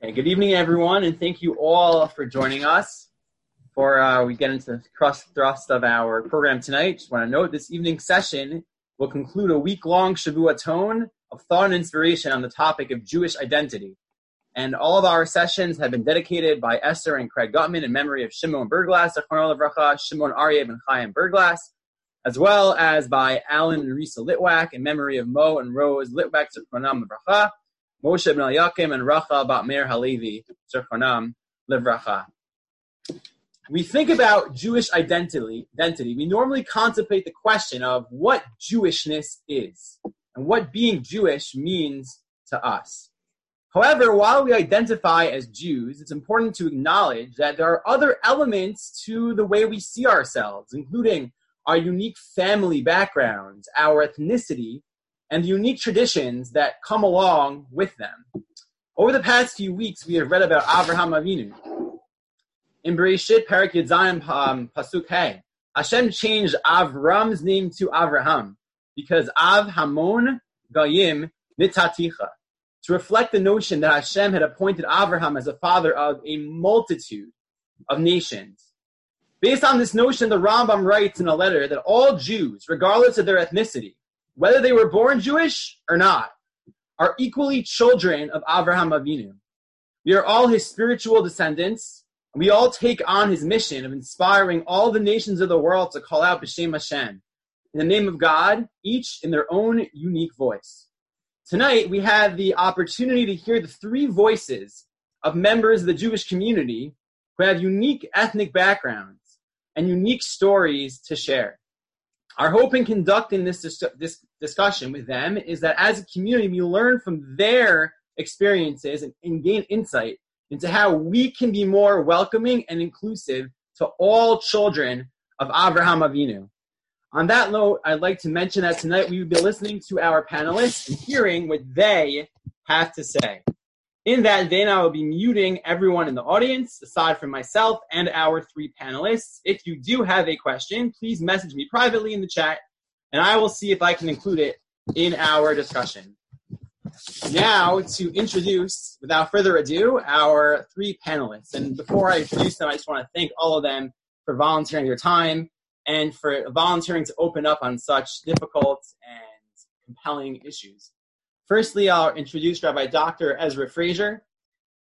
Okay, good evening, everyone, and thank you all for joining us. Before uh, we get into the cross thrust of our program tonight, just want to note this evening's session will conclude a week-long Shavua tone of thought and inspiration on the topic of Jewish identity. And all of our sessions have been dedicated by Esther and Craig Gutman in memory of Shimon Berglass, Shimon Aryeh and Chaim Berglass, as well as by Alan and Risa Litwack in memory of Mo and Rose Litwack, Zichronam Bracha, Moshe ben Yakim and Rachel bat Meir Halevi, Zichronam Livracha. We think about Jewish identity, identity. We normally contemplate the question of what Jewishness is and what being Jewish means to us. However, while we identify as Jews, it's important to acknowledge that there are other elements to the way we see ourselves, including our unique family backgrounds, our ethnicity, and the unique traditions that come along with them. Over the past few weeks, we have read about Avraham Avinu. In Bereshit, Perek Yedzayim um, Pasuk Hey, Hashem changed Avram's name to Avraham because Av Hamon Goyim Nitaticha to reflect the notion that Hashem had appointed Avraham as a father of a multitude of nations. Based on this notion, the Rambam writes in a letter that all Jews, regardless of their ethnicity, whether they were born Jewish or not, are equally children of Avraham Avinu. We are all his spiritual descendants. And we all take on his mission of inspiring all the nations of the world to call out B'Shem Hashem in the name of God, each in their own unique voice. Tonight, we have the opportunity to hear the three voices of members of the Jewish community who have unique ethnic backgrounds and unique stories to share. Our hope in conducting this, this discussion with them is that as a community, we learn from their experiences and, and gain insight into how we can be more welcoming and inclusive to all children of Abraham Avinu. On that note, I'd like to mention that tonight we will be listening to our panelists and hearing what they have to say. In that vein, I will be muting everyone in the audience, aside from myself and our three panelists. If you do have a question, please message me privately in the chat, and I will see if I can include it in our discussion. Now, to introduce, without further ado, our three panelists. And before I introduce them, I just want to thank all of them for volunteering their time and for volunteering to open up on such difficult and compelling issues. Firstly, I'll introduce Rabbi Dr. Ezra Frazer,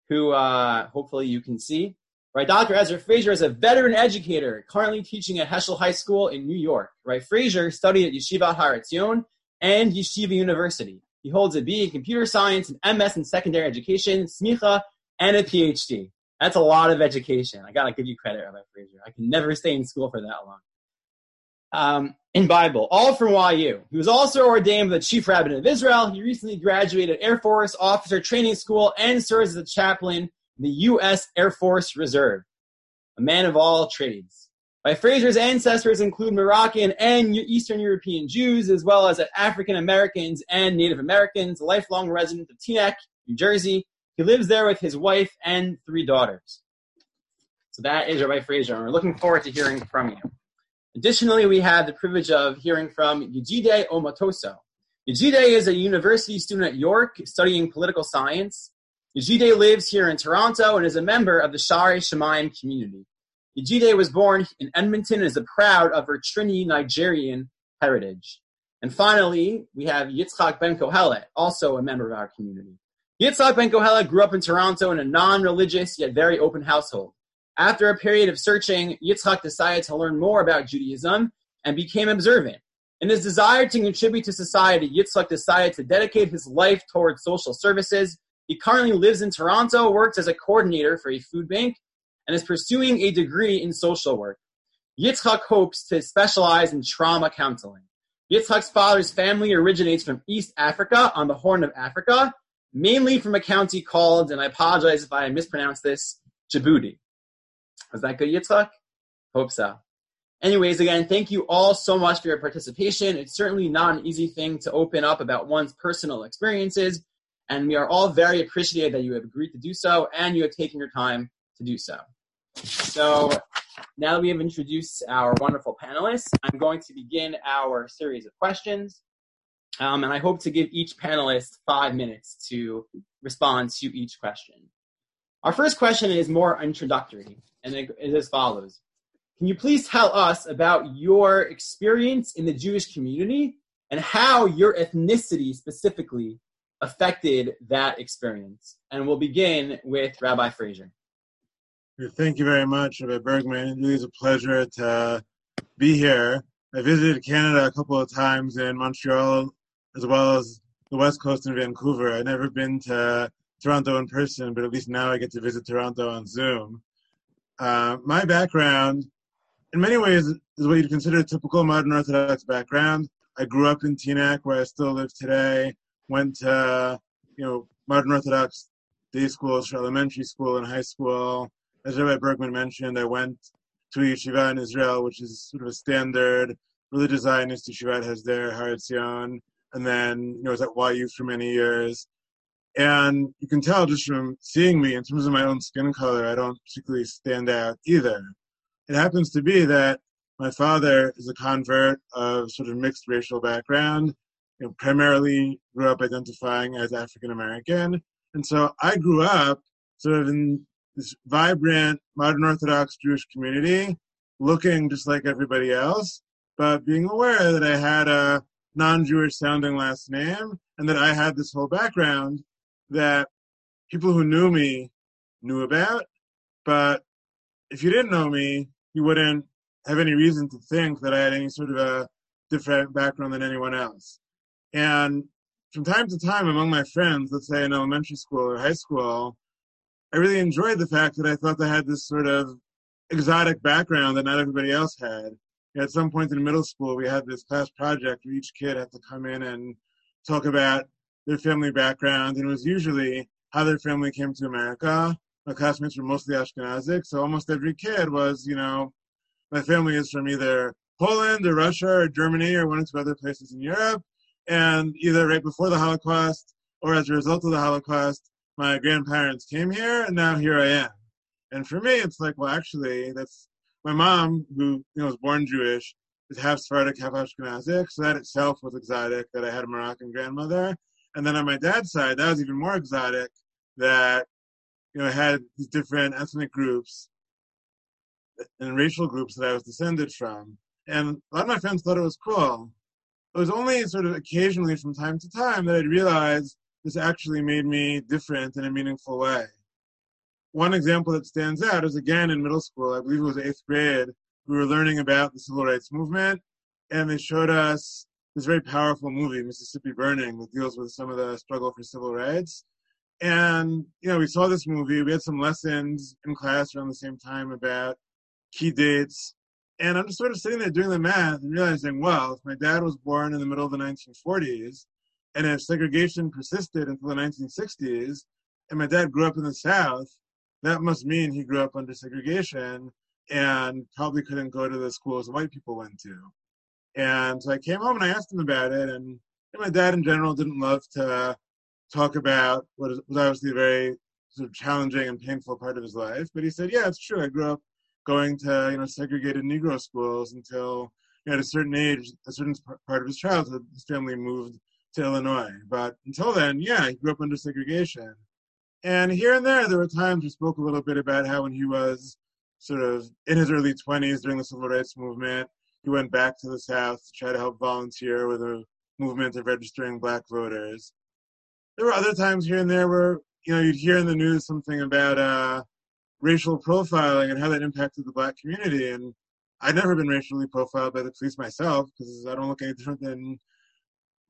who uh, hopefully you can see. Right, Dr. Ezra Frazer is a veteran educator currently teaching at Heschel High School in New York. Right, Frazer studied at Yeshiva Har Etzion and Yeshiva University. He holds a B in computer science, an MS in secondary education, smicha, and a PhD. That's a lot of education. I gotta give you credit, Rabbi Frazer. I can never stay in school for that long um, in Bible, all from YU. He was also ordained the chief rabbin of Israel. He recently graduated Air Force Officer Training School and serves as a chaplain in the U.S. Air Force Reserve. A man of all trades. By Frazer's ancestors include Moroccan and Eastern European Jews, as well as African Americans and Native Americans, a lifelong resident of Teaneck, New Jersey. He lives there with his wife and three daughters. So that is Rabbi Fraser, and we're looking forward to hearing from you. Additionally, we have the privilege of hearing from Yejide Omotoso. Yejide is a university student at York studying political science. Yejide lives here in Toronto and is a member of the Shaarei Shomayim community. Yejide was born in Edmonton and is proud of her Trini Nigerian heritage. And finally, we have Yitzchak Ben Kohelet, also a member of our community. Yitzchak Ben Kohelet grew up in Toronto in a non-religious yet very open household. After a period of searching, Yitzchak decided to learn more about Judaism and became observant. In his desire to contribute to society, Yitzchak decided to dedicate his life towards social services. He currently lives in Toronto, works as a coordinator for a food bank, and is pursuing a degree in social work. Yitzchak hopes to specialize in trauma counseling. Yitzchak's father's family originates from East Africa on the Horn of Africa, mainly from a county called, and I apologize if I mispronounce this, Djibouti. Was that good, Yitzhak? Hope so. Anyways, again, thank you all so much for your participation. It's certainly not an easy thing to open up about one's personal experiences, and we are all very appreciative that you have agreed to do so and you have taken your time to do so. So, now that we have introduced our wonderful panelists, I'm going to begin our series of questions. Um, and I hope to give each panelist five minutes to respond to each question. Our first question is more introductory, and it is as follows. Can you please tell us about your experience in the Jewish community and how your ethnicity specifically affected that experience? And we'll begin with Rabbi Frazer. Thank you very much, Rabbi Bergman. It really is a pleasure to be here. I visited Canada a couple of times in Montreal as well as the West Coast in Vancouver. I've never been to Toronto in person, but at least now I get to visit Toronto on Zoom. Uh, my background, in many ways, is what you'd consider a typical modern Orthodox background. I grew up in Teaneck, where I still live today. Went to, you know, modern Orthodox day schools for elementary school and high school. As Rabbi Bergman mentioned, I went to yeshiva in Israel, which is sort of a standard religious Zionist yeshiva has there, Har Etzion, and then you know was at YU for many years. And you can tell just from seeing me, in terms of my own skin color, I don't particularly stand out either. It happens to be that my father is a convert of sort of mixed racial background, you know, primarily grew up identifying as African American. And so I grew up sort of in this vibrant modern Orthodox Jewish community, looking just like everybody else, but being aware that I had a non-Jewish sounding last name and that I had this whole background that people who knew me knew about. But if you didn't know me, you wouldn't have any reason to think that I had any sort of a different background than anyone else. And from time to time among my friends, let's say in elementary school or high school, I really enjoyed the fact that I thought I had this sort of exotic background that not everybody else had. At some point in middle school, we had this class project where each kid had to come in and talk about their family background, and it was usually how their family came to America. My classmates were mostly Ashkenazic, so almost every kid was, you know, my family is from either Poland or Russia or Germany or one or two other places in Europe, and either right before the Holocaust or as a result of the Holocaust, my grandparents came here, and now here I am. And for me, it's like, well, actually, that's my mom, who you know was born Jewish, is half Sephardic, half Ashkenazic. So that itself was exotic that I had a Moroccan grandmother. And then on my dad's side, that was even more exotic that you know I had these different ethnic groups and racial groups that I was descended from. And a lot of my friends thought it was cool. It was only sort of occasionally from time to time that I'd realize this actually made me different in a meaningful way. One example that stands out is again in middle school, I believe it was eighth grade, we were learning about the civil rights movement, and they showed us this very powerful movie, Mississippi Burning, that deals with some of the struggle for civil rights. And, you know, we saw this movie, we had some lessons in class around the same time about key dates. And I'm just sort of sitting there doing the math and realizing, well, if my dad was born in the middle of the 1940s, and if segregation persisted until the 1960s, and my dad grew up in the South, that must mean he grew up under segregation and probably couldn't go to the schools white people went to. And so I came home and I asked him about it. And my dad, in general, didn't love to talk about what was obviously a very sort of challenging and painful part of his life. But he said, "Yeah, it's true. I grew up going to you know segregated Negro schools until you know, at a certain age, a certain part of his childhood, his family moved to Illinois. But until then, yeah, he grew up under segregation. And here and there, there were times we spoke a little bit about how when he was sort of in his early 20s during the civil rights movement, he went back to the South to try to help volunteer with a movement of registering black voters. There were other times here and there where, you know, you'd hear in the news something about uh, racial profiling and how that impacted the black community. And I'd never been racially profiled by the police myself because I don't look any different than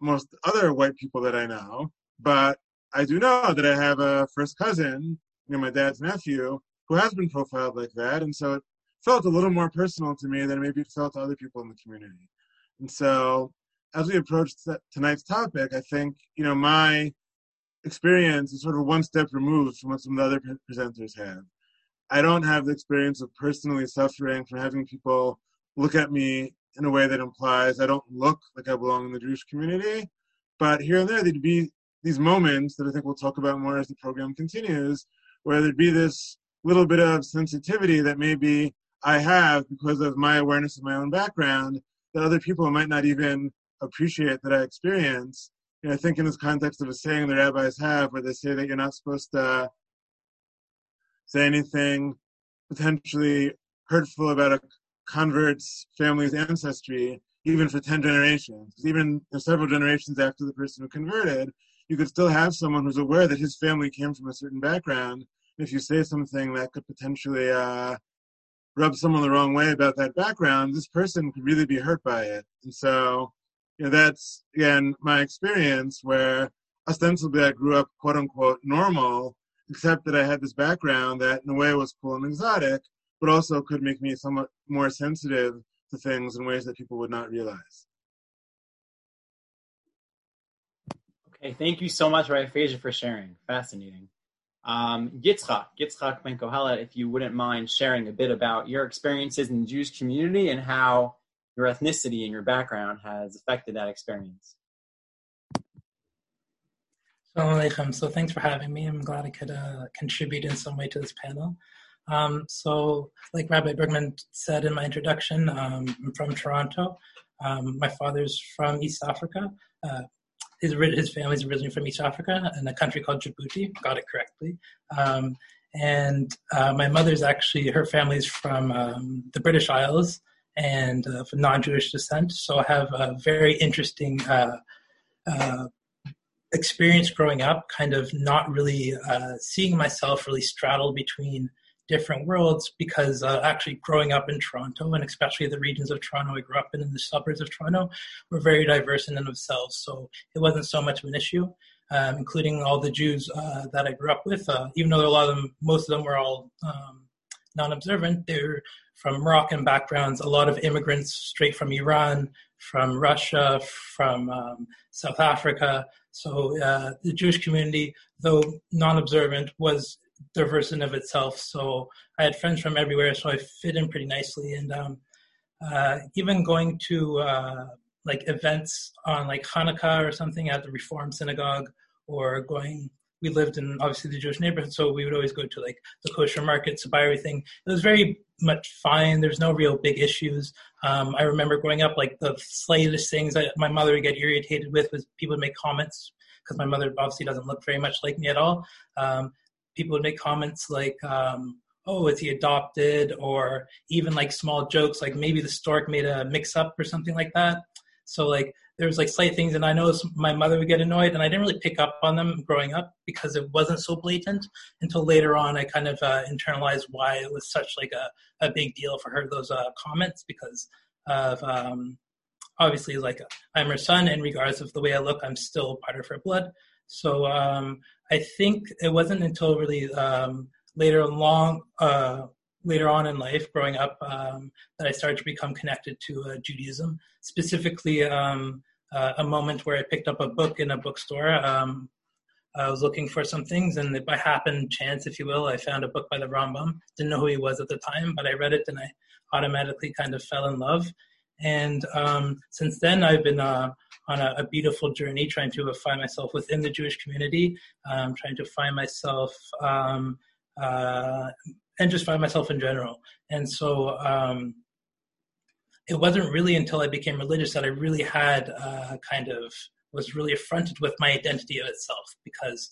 most other white people that I know. But I do know that I have a first cousin, you know, my dad's nephew, who has been profiled like that. And so it felt a little more personal to me than maybe it felt to other people in the community. And so as we approach tonight's topic, I think, you know, my experience is sort of one step removed from what some of the other presenters have. I don't have the experience of personally suffering from having people look at me in a way that implies I don't look like I belong in the Jewish community. But here and there, there'd be these moments that I think we'll talk about more as the program continues, where there'd be this little bit of sensitivity that maybe I have because of my awareness of my own background that other people might not even appreciate that I experience. Know, I think in this context of a saying the rabbis have where they say that you're not supposed to say anything potentially hurtful about a convert's family's ancestry, even for 10 generations. Even several generations after the person who converted, you could still have someone who's aware that his family came from a certain background. If you say something that could potentially uh, rub someone the wrong way about that background, this person could really be hurt by it. And so, you know, that's again my experience where ostensibly I grew up quote unquote normal, except that I had this background that in a way was cool and exotic, but also could make me somewhat more sensitive to things in ways that people would not realize. Okay, thank you so much, Rabbi Frazer, for sharing. Fascinating. Um, Yitzchak, Yitzchak Ben Kohelet, if you wouldn't mind sharing a bit about your experiences in the Jewish community and how your ethnicity and your background has affected that experience. So thanks for having me. I'm glad I could uh, contribute in some way to this panel. Um, so, like Rabbi Bergman said in my introduction, um, I'm from Toronto. Um, my father's from East Africa. Uh, his his family's originally from East Africa in a country called Djibouti. Got it correctly. Um, and uh, my mother's actually her family's from um, the British Isles and uh, from non-Jewish descent. So I have a very interesting uh, uh experience growing up, kind of not really uh, seeing myself really straddled between different worlds because uh, actually growing up in Toronto and especially the regions of Toronto I grew up in and the suburbs of Toronto were very diverse in and of themselves. So it wasn't so much of an issue, um, including all the Jews uh, that I grew up with. Uh, even though a lot of them, most of them were all um, non-observant, they're from Moroccan backgrounds. A lot of immigrants straight from Iran, from Russia, from um, South Africa. So uh, the Jewish community, though non-observant, was diverse in of itself. So I had friends from everywhere, so I fit in pretty nicely. And um, uh, even going to uh, like events on like Hanukkah or something at the Reform Synagogue, or going. We lived in obviously the Jewish neighborhood, so we would always go to like the kosher markets to buy everything. It was very much fine. There's no real big issues. Um, I remember growing up, like the slightest things that my mother would get irritated with was people would make comments because my mother obviously doesn't look very much like me at all. Um, people would make comments like, um, oh, is he adopted? Or even like small jokes, like maybe the stork made a mix up or something like that. So like there was like slight things, and I know my mother would get annoyed, and I didn't really pick up on them growing up because it wasn't so blatant until later on. I kind of uh, internalized why it was such like a, a big deal for her those uh, comments because of um, obviously like I'm her son, and regardless of the way I look, I'm still part of her blood. So um, I think it wasn't until really um, later along, uh, later on in life, growing up, um, that I started to become connected to uh, Judaism. Specifically, um, uh, a moment where I picked up a book in a bookstore. Um, I was looking for some things, and by happen chance, if you will, I found a book by the Rambam. Didn't know who he was at the time, but I read it and I automatically kind of fell in love. And um, since then, I've been uh, on a, a, beautiful journey trying to find myself within the Jewish community, um, trying to find myself um, uh, and just find myself in general. And so um, it wasn't really until I became religious that I really had uh, kind of was really affronted with my identity of itself because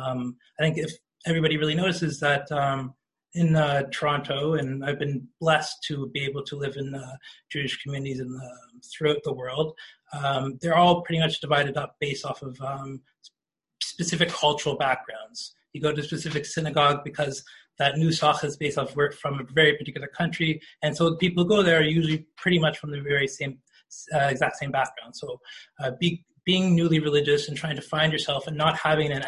um, I think if everybody really notices that um, in uh, Toronto, and I've been blessed to be able to live in uh, Jewish communities in the, throughout the world. Um, they're all pretty much divided up based off of um, specific cultural backgrounds. You go to a specific synagogue because that nusach is based off work from a very particular country, and so people go there are usually pretty much from the very same uh, exact same background. So, uh, be, being newly religious and trying to find yourself and not having an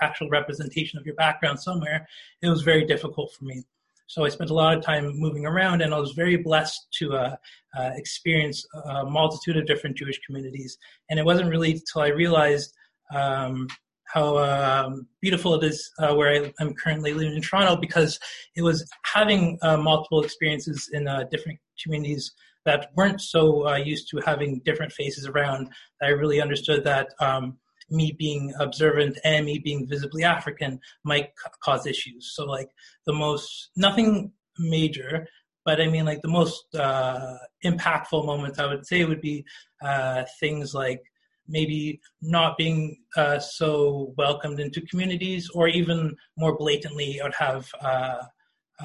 actual representation of your background somewhere, it was very difficult for me. So I spent a lot of time moving around, and I was very blessed to uh, uh, experience a multitude of different Jewish communities. And it wasn't really until I realized um, how um, beautiful it is uh, where I, am currently living in Toronto because it was having uh, multiple experiences in uh, different communities that weren't so uh, used to having different faces around. I really understood that um, me being observant and me being visibly African might cause issues. So, like the most, nothing major, but I mean, like the most uh, impactful moments I would say would be uh, things like maybe not being uh, so welcomed into communities, or even more blatantly, I would have uh,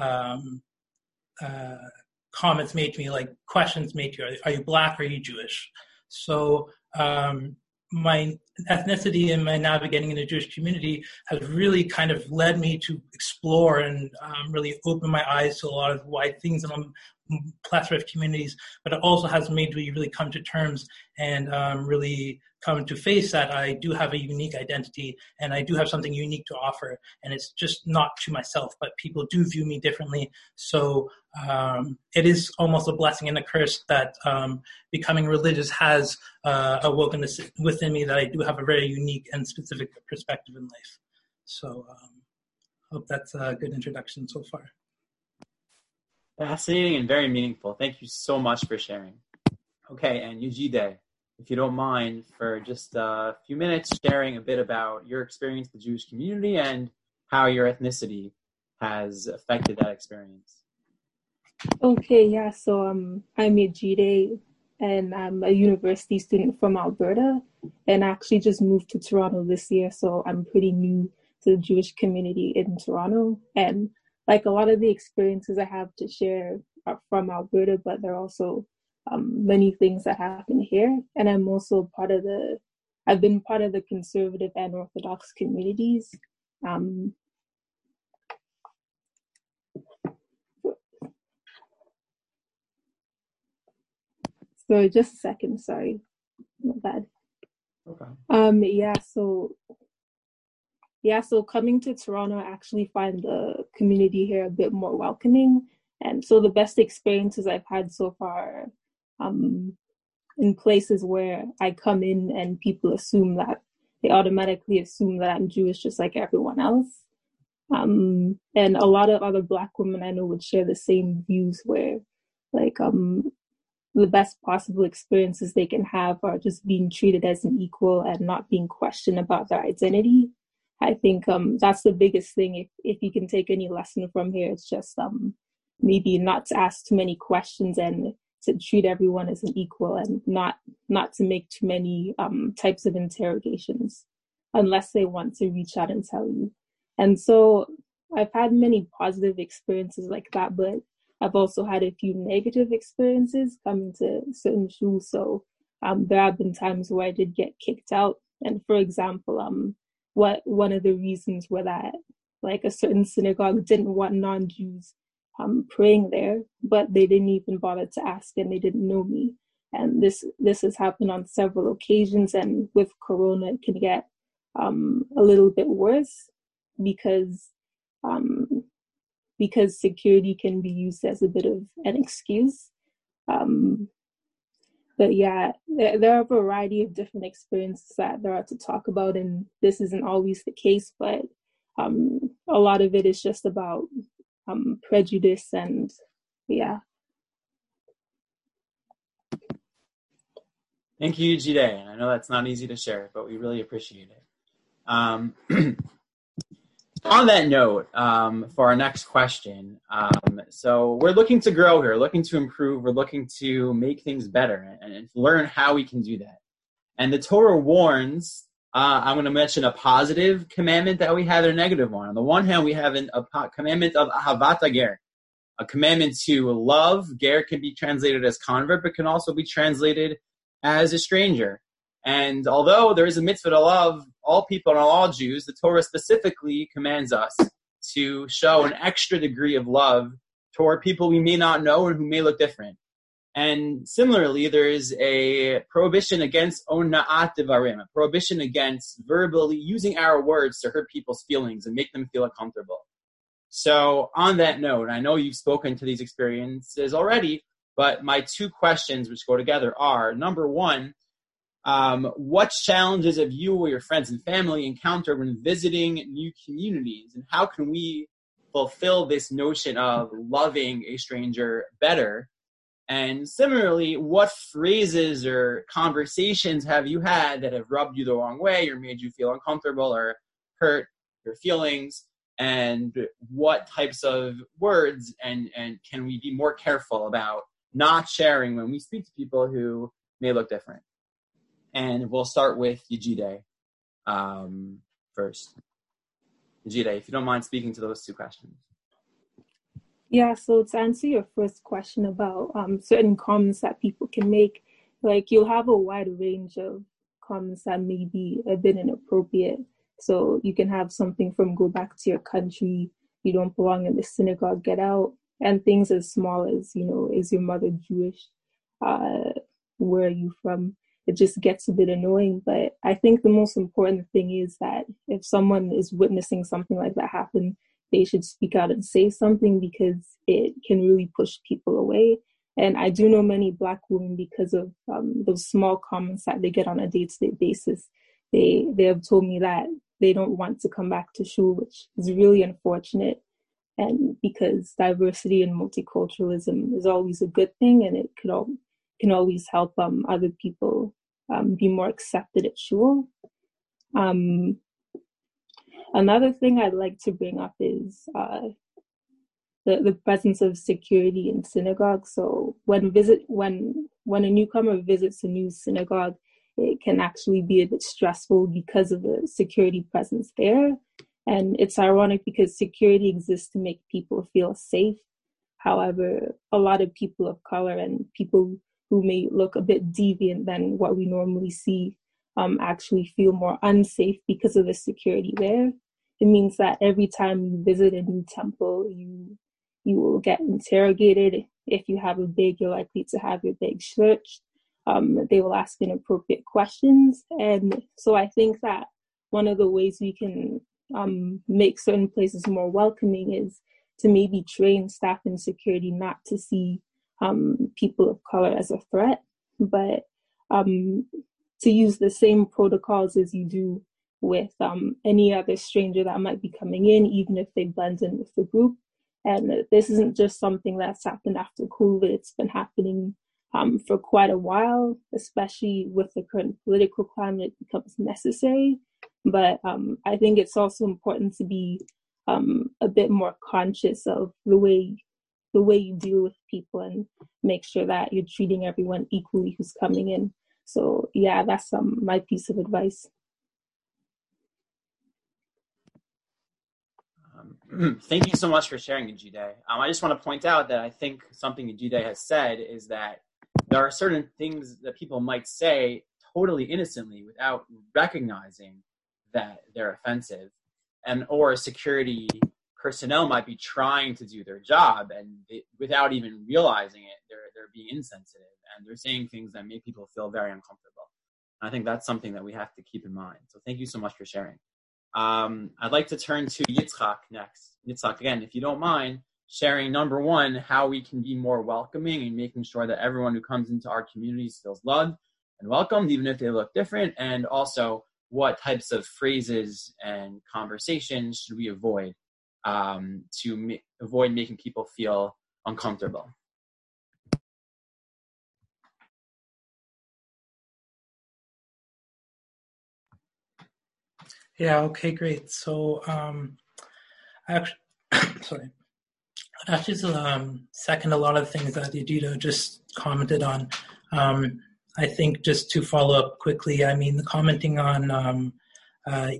um, uh, comments made to me, like questions made to you: Are you black? Or are you Jewish? So um, my ethnicity and my navigating in the Jewish community has really kind of led me to explore and um, really open my eyes to a lot of wide things in a plethora of communities. But it also has made me really come to terms and um, really come to face that I do have a unique identity and I do have something unique to offer. And it's just not to myself, but people do view me differently. So um, it is almost a blessing and a curse that um, becoming religious has uh, awoken this within me that I do have a very unique and specific perspective in life. So um, hope that's a good introduction so far. Fascinating and very meaningful. Thank you so much for sharing. Okay, and Yejide, if you don't mind, for just a few minutes, sharing a bit about your experience with the Jewish community and how your ethnicity has affected that experience. Okay, yeah. So um, I'm Yejide, and I'm a university student from Alberta, and I actually just moved to Toronto this year. So I'm pretty new to the Jewish community in Toronto, and like a lot of the experiences I have to share are from Alberta, but there are also um, many things that happen here. And I'm also part of the, I've been part of the conservative and Orthodox communities. Um, so just a second, sorry, not bad. Okay. Um, yeah, so yeah, so coming to Toronto, I actually find the community here a bit more welcoming. And so the best experiences I've had so far um, in places where I come in and people assume that they automatically assume that I'm Jewish just like everyone else. Um, and a lot of other Black women I know would share the same views where, like, um, the best possible experiences they can have are just being treated as an equal and not being questioned about their identity. I think um, that's the biggest thing. If if you can take any lesson from here, it's just um, maybe not to ask too many questions and to treat everyone as an equal and not not to make too many um, types of interrogations unless they want to reach out and tell you. And so I've had many positive experiences like that, but I've also had a few negative experiences coming to certain schools. So um, there have been times where I did get kicked out. And for example, um, what one of the reasons were that like a certain synagogue didn't want non-Jews um, praying there, but they didn't even bother to ask and they didn't know me. And this this has happened on several occasions, and with Corona, it can get um, a little bit worse because um, because security can be used as a bit of an excuse. Um, but yeah, there, there, are a variety of different experiences that there are to talk about, and this isn't always the case, but um, a lot of it is just about um, prejudice and yeah. Thank you, Jide. I know that's not easy to share, but we really appreciate it. Um, on that note, um, for our next question, um, so we're looking to grow here, looking to improve, we're looking to make things better and, and learn how we can do that. And the Torah warns uh, I'm going to mention a positive commandment that we have and a negative one. On the one hand, we have an, a commandment of ahavata ger, a commandment to love. Ger can be translated as convert, but can also be translated as a stranger. And although there is a mitzvah to love all people and all Jews, the Torah specifically commands us to show an extra degree of love toward people we may not know and who may look different. And similarly, there is a prohibition against ona'at devarim, a prohibition against verbally using our words to hurt people's feelings and make them feel uncomfortable. So, on that note, I know you've spoken to these experiences already, but my two questions, which go together, are number one, um, what challenges have you or your friends and family encountered when visiting new communities, and how can we fulfill this notion of loving a stranger better? And similarly, what phrases or conversations have you had that have rubbed you the wrong way or made you feel uncomfortable or hurt your feelings? And what types of words and, and can we be more careful about not sharing when we speak to people who may look different? And we'll start with Yejide um, first. Yejide, if you don't mind speaking to those two questions. Yeah, so to answer your first question about um, certain comments that people can make, like you'll have a wide range of comments that may be a bit inappropriate. So you can have something from go back to your country, you don't belong in the synagogue, get out, and things as small as, you know, is your mother Jewish? Uh, where are you from? It just gets a bit annoying. But I think the most important thing is that if someone is witnessing something like that happen, they should speak out and say something because it can really push people away. And I do know many Black women because of um, those small comments that they get on a day-to-day basis. They they have told me that they don't want to come back to shul, which is really unfortunate. And because diversity and multiculturalism is always a good thing, and it could all can always help um, other people um, be more accepted at shul. Um, another thing I'd like to bring up is uh, the, the presence of security in synagogues. So when visit when when a newcomer visits a new synagogue, it can actually be a bit stressful because of the security presence there. And it's ironic because security exists to make people feel safe. However, a lot of people of color and people who may look a bit deviant than what we normally see um, actually feel more unsafe because of the security there. It means that every time you visit a new temple, you you will get interrogated. If you have a big, you're likely to have your big searched. Um, they will ask inappropriate questions. And so I think that one of the ways we can um, make certain places more welcoming is to maybe train staff in security not to see um, people of color as a threat, but um, to use the same protocols as you do with um, any other stranger that might be coming in, even if they blend in with the group. And this isn't just something that's happened after COVID, it's been happening um, for quite a while, especially with the current political climate, it becomes necessary. But um, I think it's also important to be um, a bit more conscious of the way the way you deal with people and make sure that you're treating everyone equally who's coming in. So yeah, that's um, my piece of advice. Um, thank you so much for sharing, Yejide. Um, I just want to point out that I think something Yejide has said is that there are certain things that people might say totally innocently without recognizing that they're offensive and or security personnel might be trying to do their job and it, without even realizing it they're, they're being insensitive and they're saying things that make people feel very uncomfortable. And i think that's something that we have to keep in mind. So thank you so much for sharing. Um, i'd like to turn to yitzhak next. Yitzhak again if you don't mind sharing number one how we can be more welcoming and making sure that everyone who comes into our communities feels loved and welcomed even if they look different and also what types of phrases and conversations should we avoid um, to avoid making people feel uncomfortable. Yeah okay great. So um, actually sorry. Actually um, second a lot of the things that Yejide just commented on. Um, I think just to follow up quickly, I mean, the commenting on um, uh,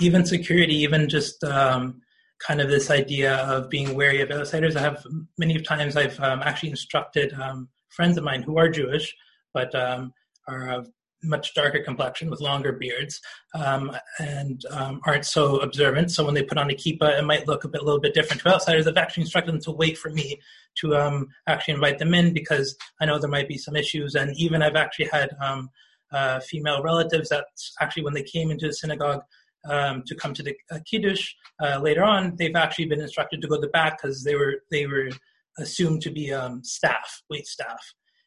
even security, even just um, kind of this idea of being wary of outsiders. I have many times I've um, actually instructed um, friends of mine who are Jewish, but are of much darker complexion with longer beards um, and um, aren't so observant. So when they put on a kippah, it might look a bit, a little bit different to outsiders. I've actually instructed them to wait for me to um, actually invite them in because I know there might be some issues. And even I've actually had um, uh, female relatives that actually, when they came into the synagogue um, to come to the uh, kiddush uh, later on, they've actually been instructed to go to the back because they were they were assumed to be um, staff, wait staff.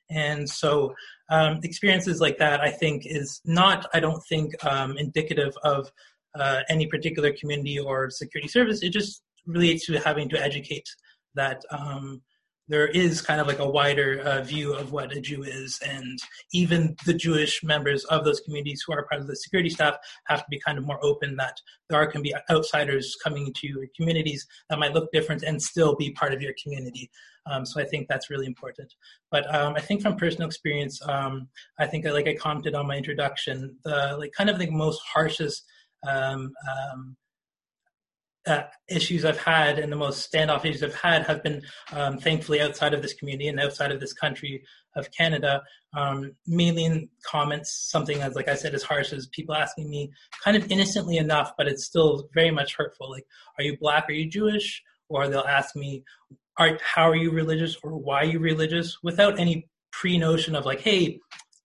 And so um, experiences like that, I think, is not, I don't think, um, indicative of uh, any particular community or security service. It just relates to having to educate that um, there is kind of like a wider uh, view of what a Jew is, and even the Jewish members of those communities who are part of the security staff have to be kind of more open that there are can be outsiders coming into your communities that might look different and still be part of your community. Um, so I think that's really important. But um, I think from personal experience, um, I think like I commented on my introduction, the like kind of the most harshest um, um, uh, issues I've had and the most standoff issues I've had have been um, thankfully outside of this community and outside of this country of Canada, um, mainly in comments, something as, like I said, as harsh as people asking me kind of innocently enough, but it's still very much hurtful. Like, are you black? Are you Jewish? Or they'll ask me, are, how are you religious or why are you religious without any pre notion of like, hey,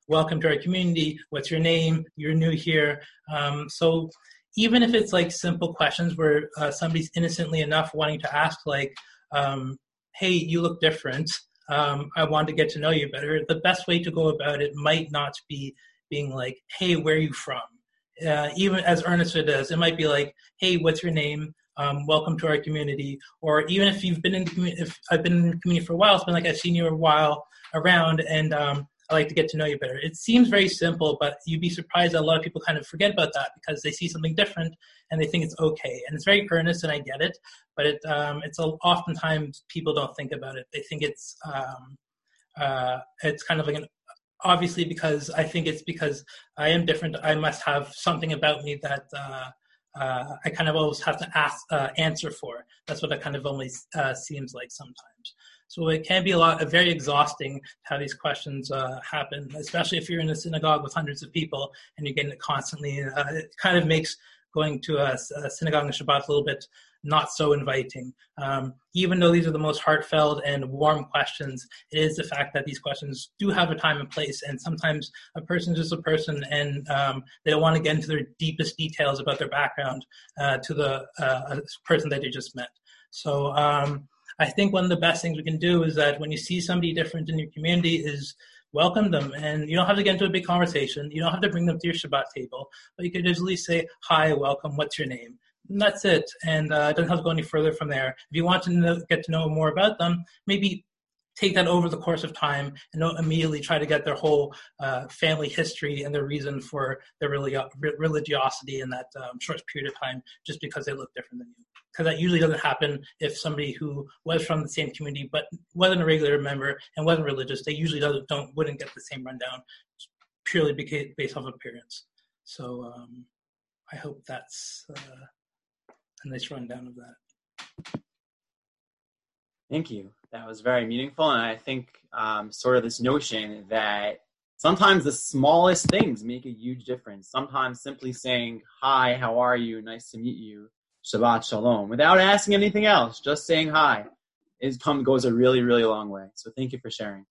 welcome to our community. What's your name? You're new here. Um, so even if it's like simple questions where uh, somebody's innocently enough wanting to ask like um, hey you look different. Um, i want to get to know you better. The best way to go about it might not be being like hey where are you from? Uh, even as earnest it is it might be like hey what's your name? Um, welcome to our community. Or even if you've been in the community if i've been in the community for a while it's been like i've seen you a while around and um, I like to get to know you better. It seems very simple, but you'd be surprised that a lot of people kind of forget about that because they see something different and they think it's okay. And it's very earnest, and I get it, but it um, it's a, oftentimes people don't think about it. They think it's um, uh, it's kind of like an obviously because I think it's because I am different. I must have something about me that. Uh, uh, I kind of always have to ask, uh, answer for. That's what it kind of only uh, seems like sometimes. So it can be a lot, very exhausting to have these questions uh, happen, especially if you're in a synagogue with hundreds of people and you're getting it constantly. Uh, it kind of makes going to a, a, synagogue on Shabbat a little bit not so inviting. Um, even though these are the most heartfelt and warm questions, it is the fact that these questions do have a time and place, and sometimes a person is just a person, and um, they don't want to get into their deepest details about their background uh, to the uh, person that they just met. So um, I think one of the best things we can do is that when you see somebody different in your community is welcome them. And you don't have to get into a big conversation. You don't have to bring them to your Shabbat table, but you could easily say, hi, welcome, what's your name? And that's it. And uh, it doesn't have to go any further from there. If you want to know, get to know more about them, maybe take that over the course of time and don't immediately try to get their whole uh, family history and their reason for their religiosity in that um, short period of time just because they look different than you. Because that usually doesn't happen if somebody who was from the same community but wasn't a regular member and wasn't religious, they usually don't, don't wouldn't get the same rundown purely based off appearance. So um, I hope that's uh, a nice rundown of that. Thank you. That was very meaningful. And I think um, sort of this notion that sometimes the smallest things make a huge difference. Sometimes simply saying, Hi, how are you? Nice to meet you. Shabbat Shalom. Without asking anything else, just saying hi is come goes a really, really long way. So thank you for sharing.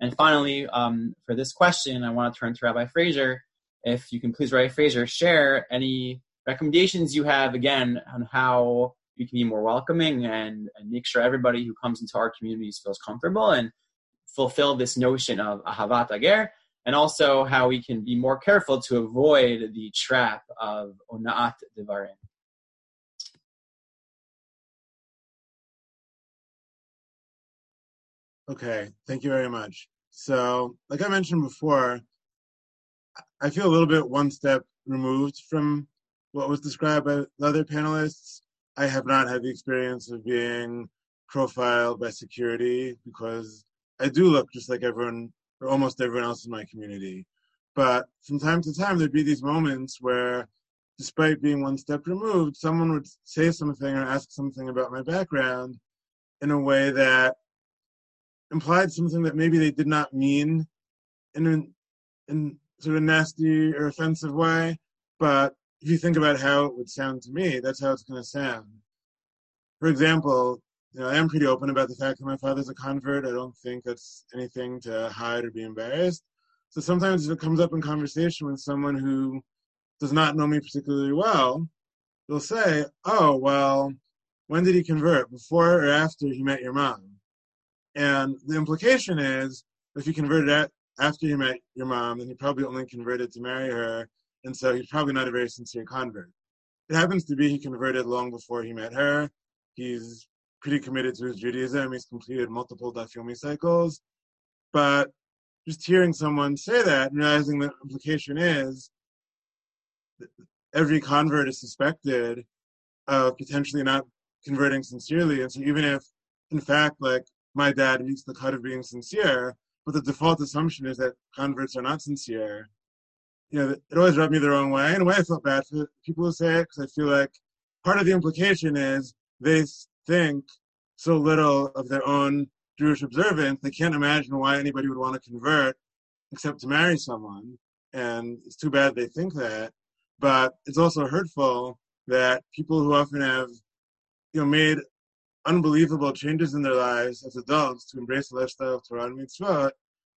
And finally, um, for this question, I want to turn to Rabbi Frazer. If you can please, Rabbi Frazer, share any recommendations you have again on how we can be more welcoming and, and make sure everybody who comes into our communities feels comfortable and fulfill this notion of ahavat ager, and also how we can be more careful to avoid the trap of onaat devarim. Okay, thank you very much. So, like I mentioned before, I feel a little bit one step removed from what was described by the other panelists. I have not had the experience of being profiled by security because I do look just like everyone or almost everyone else in my community. But from time to time, there'd be these moments where, despite being one step removed, someone would say something or ask something about my background in a way that implied something that maybe they did not mean in a in sort of nasty or offensive way, but if you think about how it would sound to me, that's how it's going to sound. For example, you know, I am pretty open about the fact that my father's a convert. I don't think that's anything to hide or be embarrassed. So sometimes if it comes up in conversation with someone who does not know me particularly well, they'll say, "Oh, well, when did he convert? Before or after he met your mom?" And the implication is, if he converted after he met your mom, then he probably only converted to marry her and so he's probably not a very sincere convert. It happens to be he converted long before he met her. He's pretty committed to his Judaism. He's completed multiple Daf Yomi cycles. But just hearing someone say that, realizing the implication is that every convert is suspected of potentially not converting sincerely. And so even if, in fact, like my dad meets the cut of being sincere, but the default assumption is that converts are not sincere, you know, it always rubbed me the wrong way. In a way, I felt bad for people who say it because I feel like part of the implication is they think so little of their own Jewish observance, they can't imagine why anybody would want to convert except to marry someone. And it's too bad they think that. But it's also hurtful that people who often have, you know, made unbelievable changes in their lives as adults to embrace the lifestyle of Torah and mitzvah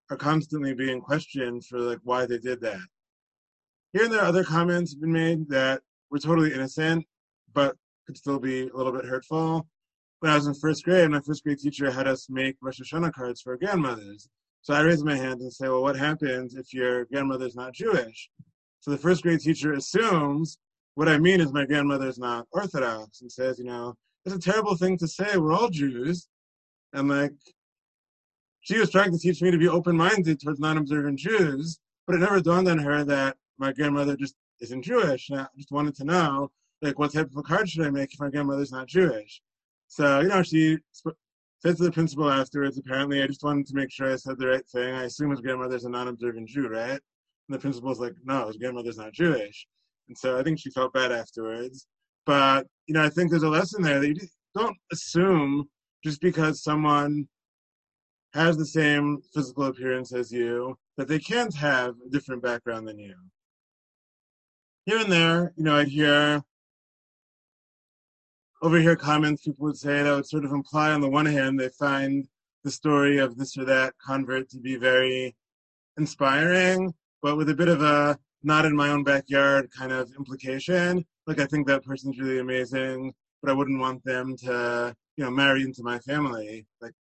are constantly being questioned for like why they did that. Here and there, other comments have been made that were totally innocent, but could still be a little bit hurtful. When I was in first grade, my first grade teacher had us make Rosh Hashanah cards for our grandmothers. So I raised my hand and say, well, what happens if your grandmother's not Jewish? So the first grade teacher assumes what I mean is my grandmother's not Orthodox and says, you know, it's a terrible thing to say. We're all Jews. And like, she was trying to teach me to be open minded towards non observant Jews, but it never dawned on her that my grandmother just isn't Jewish. And I just wanted to know, like, what type of a card should I make if my grandmother's not Jewish? So, you know, she said to the principal afterwards, apparently, I just wanted to make sure I said the right thing. I assume his grandmother's a non observant Jew, right? And the principal's like, no, his grandmother's not Jewish. And so I think she felt bad afterwards. But, you know, I think there's a lesson there that you don't assume just because someone has the same physical appearance as you that they can't have a different background than you here and there, you know, I'd hear over here comments people would say that would sort of imply on the one hand they find the story of this or that convert to be very inspiring, but with a bit of a not in my own backyard kind of implication. Like I think that person's really amazing, but I wouldn't want them to, you know, marry into my family. Like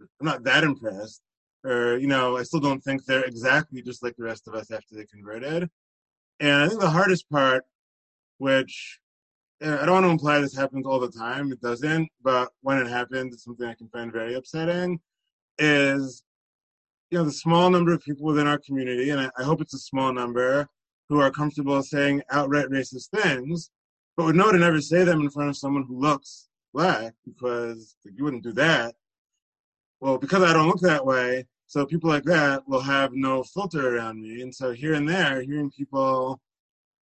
I'm not that impressed. Or, you know, I still don't think they're exactly just like the rest of us after they converted. And I think the hardest part, which I don't want to imply this happens all the time, it doesn't, but when it happens, it's something I can find very upsetting, is you know the small number of people within our community, and I, hope it's a small number, who are comfortable saying outright racist things, but would know to never say them in front of someone who looks black because like, you wouldn't do that. Well, because I don't look that way, so people like that will have no filter around me. And so here and there, hearing people,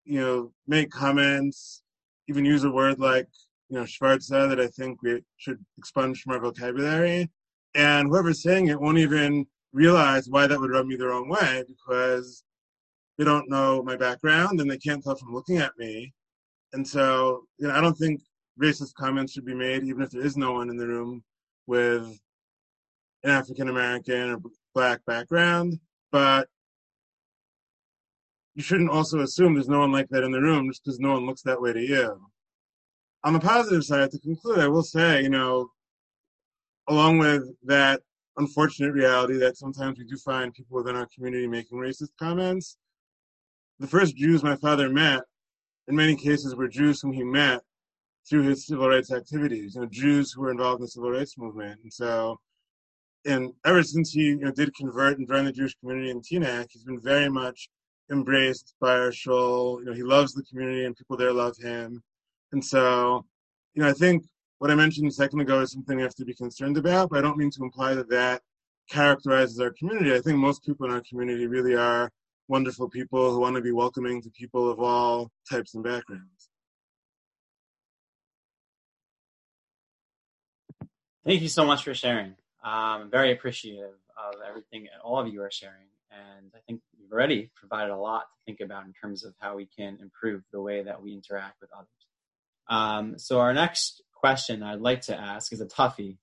you know, make comments, even use a word like, you know, Schwartz that I think we should expunge from our vocabulary. And whoever's saying it won't even realize why that would rub me the wrong way because they don't know my background and they can't tell from looking at me. And so, you know, I don't think racist comments should be made, even if there is no one in the room with an African American or black background, but you shouldn't also assume there's no one like that in the room just because no one looks that way to you. On the positive side, to conclude, I will say, you know, along with that unfortunate reality that sometimes we do find people within our community making racist comments, the first Jews my father met, in many cases, were Jews whom he met through his civil rights activities, you know, Jews who were involved in the civil rights movement. And so and ever since he you know, did convert and join the Jewish community in Teaneck, he's been very much embraced by our shul. You know, he loves the community and people there love him. And so, you know, I think what I mentioned a second ago is something we have to be concerned about, but I don't mean to imply that that characterizes our community. I think most people in our community really are wonderful people who want to be welcoming to people of all types and backgrounds. Thank you so much for sharing. Um, very appreciative of everything that all of you are sharing. And I think you've already provided a lot to think about in terms of how we can improve the way that we interact with others. Um, so our next question I'd like to ask is a toughie.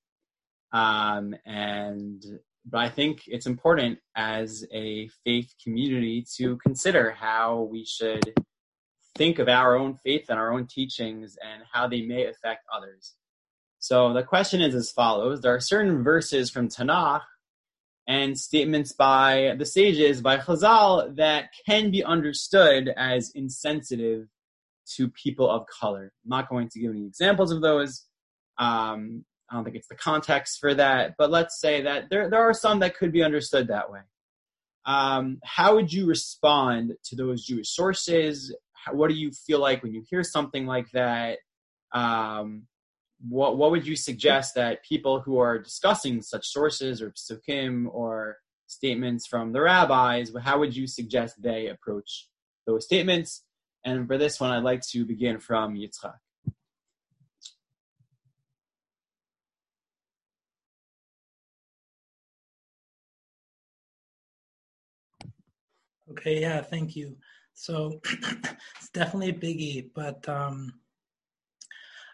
Um, and but I think it's important as a faith community to consider how we should think of our own faith and our own teachings and how they may affect others. So the question is as follows There are certain verses from Tanakh and statements by the sages, by Chazal, that can be understood as insensitive to people of color. I'm not going to give any examples of those, um, I don't think it's the context for that, but let's say that there, there are some that could be understood that way. Um, how would you respond to those Jewish sources? How, what do you feel like when you hear something like that? Um, what what would you suggest that people who are discussing such sources or psukim or statements from the rabbis, how would you suggest they approach those statements? And for this one, I'd like to begin from Yitzchak. Okay, yeah, thank you. So it's definitely a biggie, but um,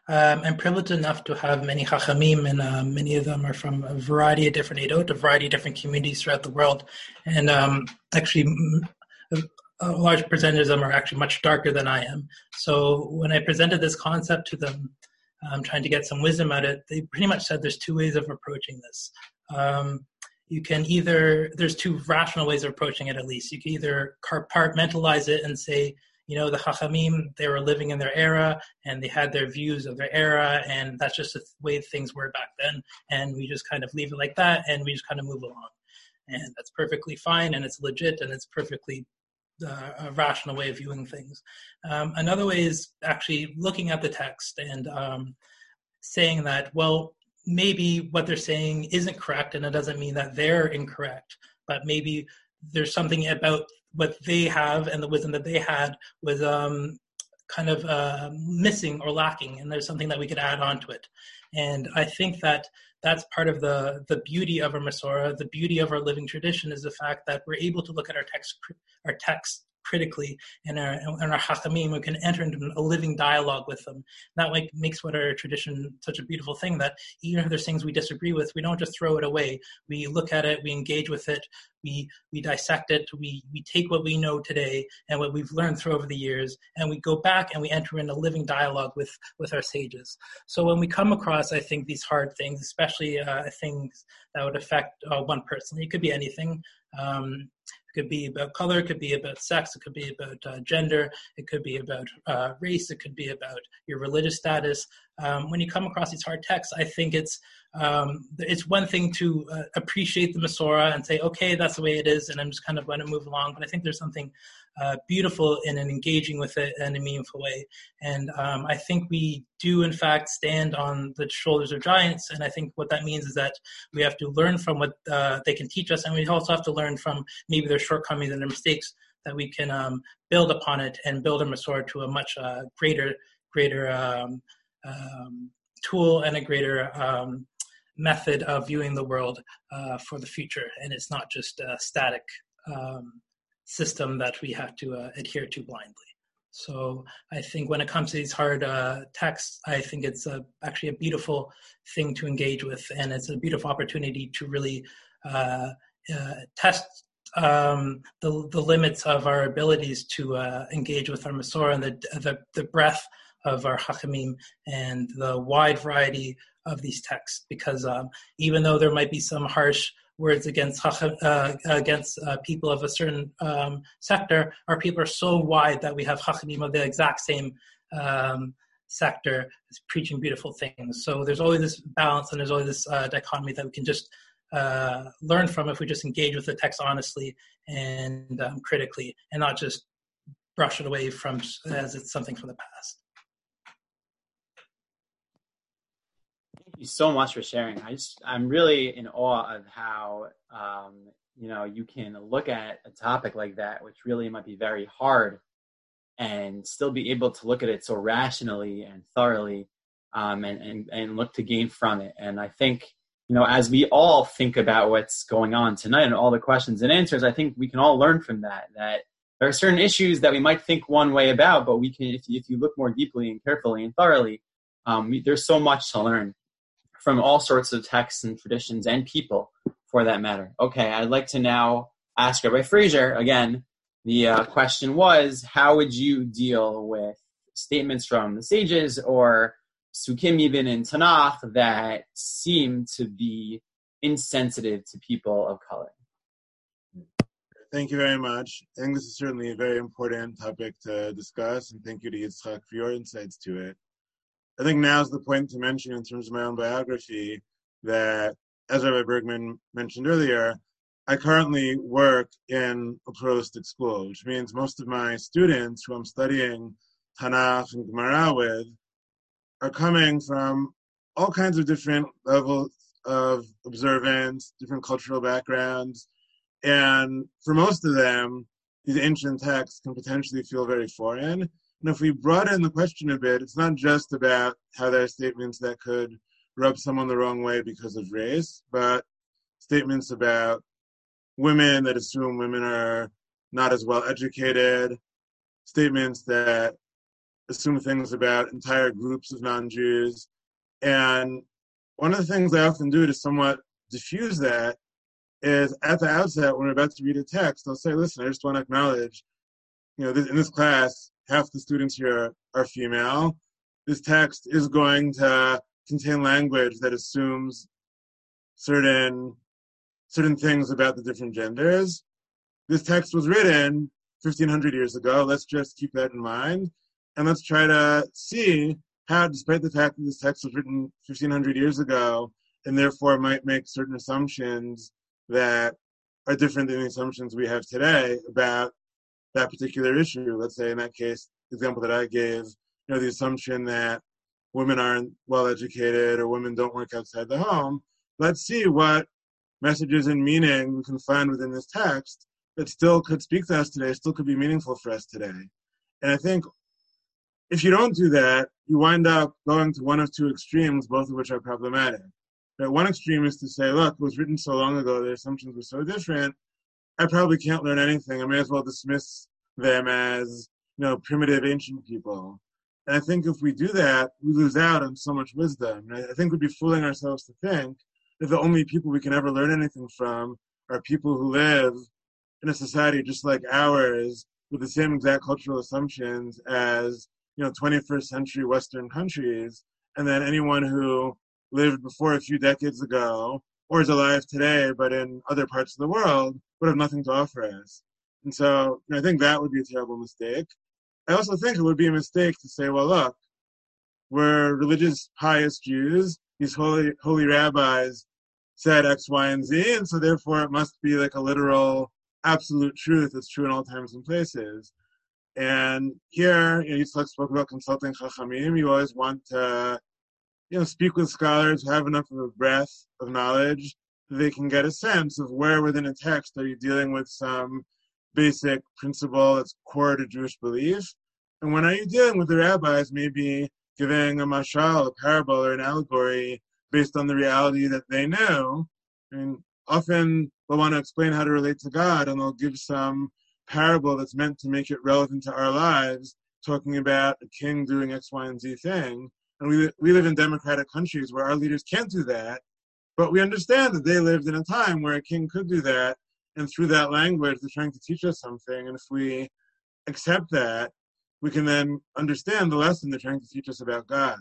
um, I'm privileged enough to have many chachamim, and uh, many of them are from a variety of different edot, a variety of different communities throughout the world. And um, actually, a, large percentage of them are actually much darker than I am. So when I presented this concept to them, um, trying to get some wisdom out of it, they pretty much said there's two ways of approaching this. Um, you can either there's two rational ways of approaching it at least you can either compartmentalize it and say you know the hachamim they were living in their era and they had their views of their era and that's just the way things were back then and we just kind of leave it like that and we just kind of move along. And that's perfectly fine and it's legit and it's perfectly uh, a rational way of viewing things. Um, another way is actually looking at the text and um, saying that well maybe what they're saying isn't correct and it doesn't mean that they're incorrect but maybe there's something about what they have and the wisdom that they had was um, kind of uh, missing or lacking and there's something that we could add on to it. And i think that that's part of the the beauty of our Masorah, the beauty of our living tradition is the fact that we're able to look at our text our text critically and our and our hachamim, we can enter into a living dialogue with them. That like makes what our tradition such a beautiful thing. That even if there's things we disagree with, we don't just throw it away. We look at it, we engage with it, we we dissect it, we we take what we know today and what we've learned through over the years, and we go back and we enter in a living dialogue with with our sages. So when we come across, I think these hard things, especially uh, things that would affect uh, one person, it could be anything. Um, it could be about color, it could be about sex, it could be about uh, gender, it could be about uh, race, it could be about your religious status. Um, when you come across these hard texts, I think it's um, it's one thing to uh, appreciate the Masorah and say, okay, that's the way it is, and I'm just kind of going to move along. But I think there's something uh, beautiful in and engaging with it in a meaningful way. And um, I think we do, in fact, stand on the shoulders of giants. And I think what that means is that we have to learn from what uh, they can teach us, and we also have to learn from maybe their shortcomings and their mistakes that we can um, build upon it and build a Masorah to a much uh, greater, greater um, um, tool and a greater um, method of viewing the world uh, for the future, and it's not just a static um, system that we have to uh, adhere to blindly. So I think when it comes to these hard uh, texts, I think it's a, actually a beautiful thing to engage with, and it's a beautiful opportunity to really uh, uh, test um, the the limits of our abilities to uh, engage with our Masorah and the the, the breadth of our Hachamim and the wide variety of these texts because um, even though there might be some harsh words against uh, against uh, people of a certain um, sector, our people are so wide that we have Chachamim of the exact same um, sector preaching beautiful things. So there's always this balance and there's always this uh, dichotomy that we can just uh, learn from if we just engage with the text honestly and um, critically and not just brush it away from as it's something from the past. You so much for sharing. I just, I'm really in awe of how, um, you know, you can look at a topic like that, which really might be very hard, and still be able to look at it so rationally and thoroughly, um, and, and, and look to gain from it. And I think, you know, as we all think about what's going on tonight and all the questions and answers, I think we can all learn from that, that there are certain issues that we might think one way about, but we can, if you, if you look more deeply and carefully and thoroughly, um, we, there's so much to learn from all sorts of texts and traditions and people for that matter. Okay, I'd like to now ask Rabbi Frazer again. The uh, question was, how would you deal with statements from the sages or psukim even in Tanakh that seem to be insensitive to people of color? Thank you very much. I think this is certainly a very important topic to discuss, and thank you to Yitzchak for your insights to it. I think now's the point to mention in terms of my own biography that, as Rabbi Bergman mentioned earlier, I currently work in a pluralistic school, which means most of my students who I'm studying Tanakh and Gemara with are coming from all kinds of different levels of observance, different cultural backgrounds, and for most of them, these ancient texts can potentially feel very foreign. And if we broaden the question a bit, it's not just about how there are statements that could rub someone the wrong way because of race, but statements about women that assume women are not as well educated, statements that assume things about entire groups of non Jews. And one of the things I often do to somewhat diffuse that is at the outset, when we're about to read a text, I'll say, listen, I just want to acknowledge, you know, in this class, half the students here are female. This text is going to contain language that assumes certain certain things about the different genders. This text was written 1500 years ago. Let's just keep that in mind. And let's try to see how, despite the fact that this text was written 1500 years ago, and therefore might make certain assumptions that are different than the assumptions we have today about that particular issue. Let's say in that case, the example that I gave, you know, the assumption that women aren't well educated or women don't work outside the home. Let's see what messages and meaning we can find within this text that still could speak to us today, still could be meaningful for us today. And I think if you don't do that, you wind up going to one of two extremes, both of which are problematic. But one extreme is to say, look, it was written so long ago, the assumptions were so different, I probably can't learn anything. I may as well dismiss them as, you know, primitive ancient people. And I think if we do that, we lose out on so much wisdom. I think we'd be fooling ourselves to think that the only people we can ever learn anything from are people who live in a society just like ours with the same exact cultural assumptions as you know 21st century western countries and then anyone who lived before a few decades ago or is alive today but in other parts of the world would have nothing to offer us and so i think that would be a terrible mistake i also think it would be a mistake to say well look we're religious pious jews these holy holy rabbis said X, Y, and Z, and so therefore it must be like a literal absolute truth that's true in all times and places. And here, you know, Yitzhak spoke about consulting Chachamim. You always want to, you know, speak with scholars who have enough of a breadth of knowledge they can get a sense of where within a text are you dealing with some basic principle that's core to Jewish belief, and when are you dealing with the rabbis maybe giving a mashal, a parable, or an allegory based on the reality that they know. I mean, often they'll want to explain how to relate to God and they'll give some parable that's meant to make it relevant to our lives, talking about a king doing X, Y, and Z thing. And we, we live in democratic countries where our leaders can't do that, but we understand that they lived in a time where a king could do that. And through that language, they're trying to teach us something. And if we accept that, we can then understand the lesson they're trying to teach us about God.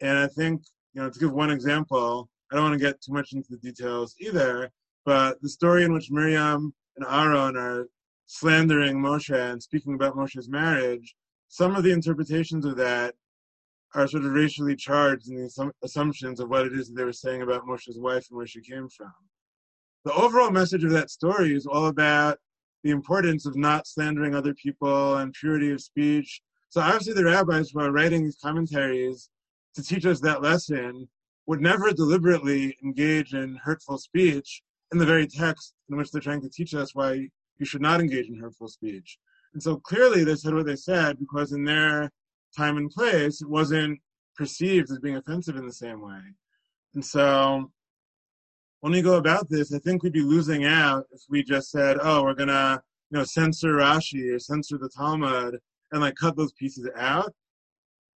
And I think, you know, to give one example, I don't want to get too much into the details either, but the story in which Miriam and Aaron are slandering Moshe and speaking about Moshe's marriage, some of the interpretations of that are sort of racially charged in the assumptions of what it is that they were saying about Moshe's wife and where she came from. The overall message of that story is all about the importance of not slandering other people and purity of speech. So obviously the rabbis who are writing these commentaries to teach us that lesson would never deliberately engage in hurtful speech in the very text in which they're trying to teach us why you should not engage in hurtful speech. And so clearly they said what they said because in their time and place it wasn't perceived as being offensive in the same way. And so when we go about this, I think we'd be losing out if we just said, "Oh, we're gonna, you know, censor Rashi or censor the Talmud and like cut those pieces out."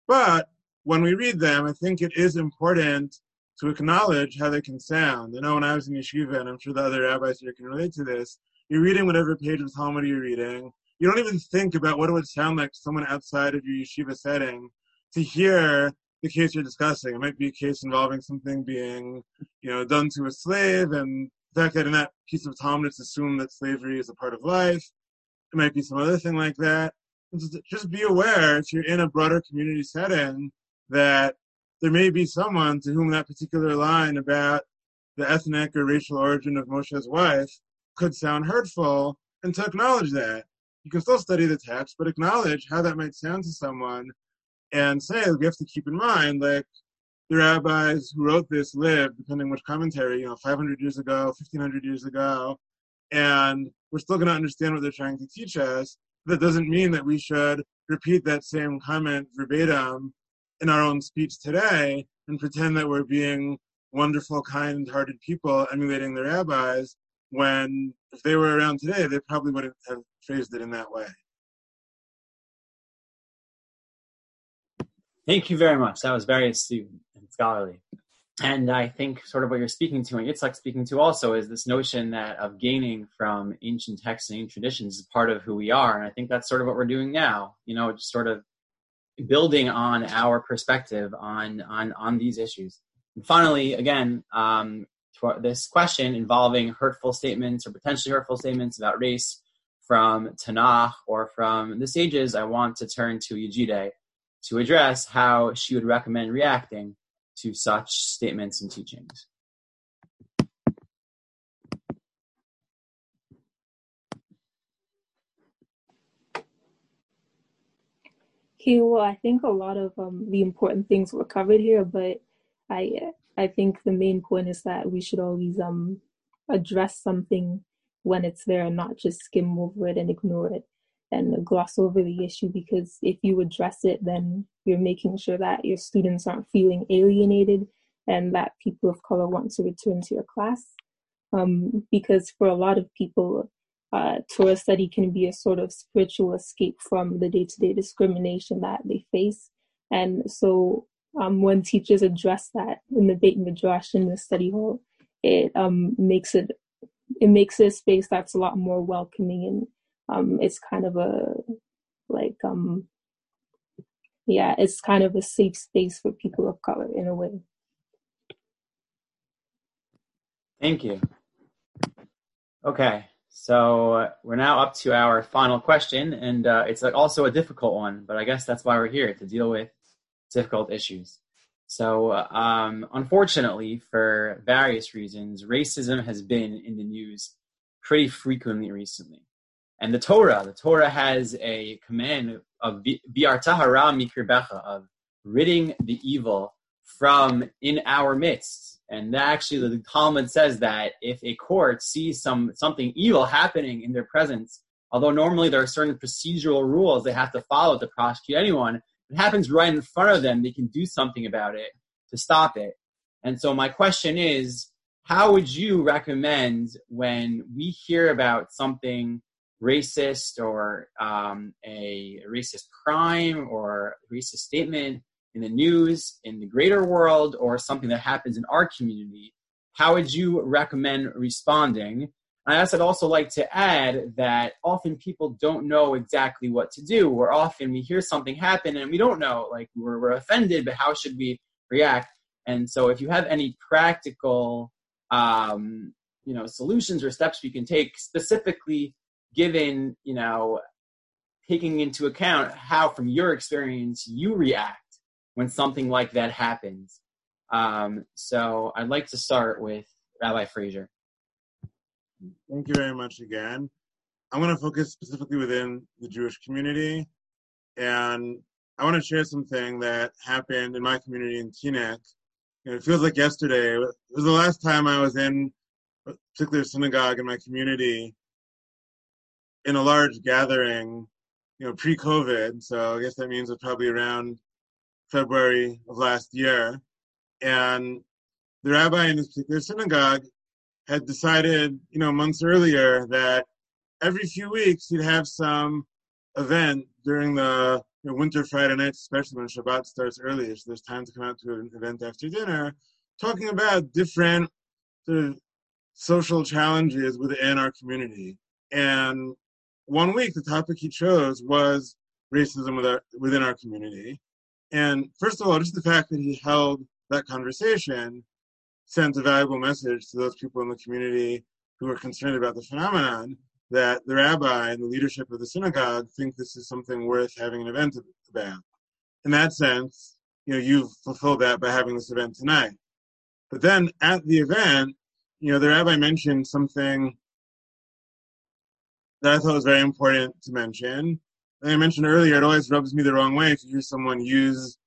But when we read them, I think it is important to acknowledge how they can sound. You know, when I was in yeshiva, and I'm sure the other rabbis here can relate to this, you're reading whatever page of Talmud you're reading. You don't even think about what it would sound like to someone outside of your yeshiva setting to hear the case you're discussing. It might be a case involving something being, you know, done to a slave, and the fact that in that piece of Talmud it's assumed that slavery is a part of life. It might be some other thing like that. Just be aware if you're in a broader community setting that there may be someone to whom that particular line about the ethnic or racial origin of Moshe's wife could sound hurtful, and to acknowledge that. You can still study the text, but acknowledge how that might sound to someone and say we have to keep in mind, like, the rabbis who wrote this lived, depending which commentary, you know, 500 years ago, 1500 years ago, and we're still going to understand what they're trying to teach us. That doesn't mean that we should repeat that same comment verbatim in our own speech today and pretend that we're being wonderful, kind-hearted people emulating the rabbis when if they were around today, they probably wouldn't have phrased it in that way. Thank you very much. That was very astute and scholarly. And I think sort of what you're speaking to and like speaking to also is this notion that of gaining from ancient texts and ancient traditions is part of who we are. And I think that's sort of what we're doing now, you know, just sort of building on our perspective on on on these issues. And finally, again, um, this question involving hurtful statements or potentially hurtful statements about race from Tanakh or from the sages, I want to turn to Yejide to address how she would recommend reacting to such statements and teachings. Okay, well, I think a lot of um, the important things were covered here, but I I think the main point is that we should always um address something when it's there and not just skim over it and ignore it and gloss over the issue because if you address it then you're making sure that your students aren't feeling alienated and that people of color want to return to your class. Um, because for a lot of people uh, Torah study can be a sort of spiritual escape from the day-to-day discrimination that they face. And so um, when teachers address that in the Beit Midrash in the study hall, it um, makes it it makes it a space that's a lot more welcoming and um, it's kind of a like um yeah it's kind of a safe space for people of color in a way. Thank you. Okay so we're now up to our final question and uh, it's also a difficult one but i guess that's why we're here to deal with difficult issues. So, um, unfortunately, for various reasons, racism has been in the news pretty frequently recently. And the Torah, the Torah has a command of bi'artahara mikirbecha, of ridding the evil from in our midst. And actually, the Talmud says that if a court sees some something evil happening in their presence, although normally there are certain procedural rules they have to follow to prosecute anyone, it happens right in front of them, they can do something about it to stop it. And so my question is, how would you recommend when we hear about something racist or um, a racist crime or racist statement in the news, in the greater world, or something that happens in our community, how would you recommend responding? I I'd also like to add that often people don't know exactly what to do, or often we hear something happen and we don't know, like we're, we're offended, but how should we react? And so, if you have any practical, um, you know, solutions or steps we can take, specifically given, you know, taking into account how, from your experience, you react when something like that happens. Um, so, I'd like to start with Rabbi Frazer. Thank you very much again. I'm going to focus specifically within the Jewish community, and I want to share something that happened in my community in Teaneck. it feels like yesterday. It was the last time I was in a particular synagogue in my community in a large gathering, you know, pre-COVID. So I guess that means it's probably around February of last year. And the rabbi in this particular synagogue had decided, you know, months earlier that every few weeks he'd have some event during the you know, winter Friday nights, especially when Shabbat starts early, so there's time to come out to an event after dinner, talking about different sort of social challenges within our community. And one week, the topic he chose was racism within our community. And first of all, just the fact that he held that conversation sent a valuable message to those people in the community who are concerned about the phenomenon that the rabbi and the leadership of the synagogue think this is something worth having an event about. In that sense, you know, you've fulfilled that by having this event tonight. But then at the event, you know, the rabbi mentioned something that I thought was very important to mention. And I mentioned earlier, it always rubs me the wrong way you hear someone use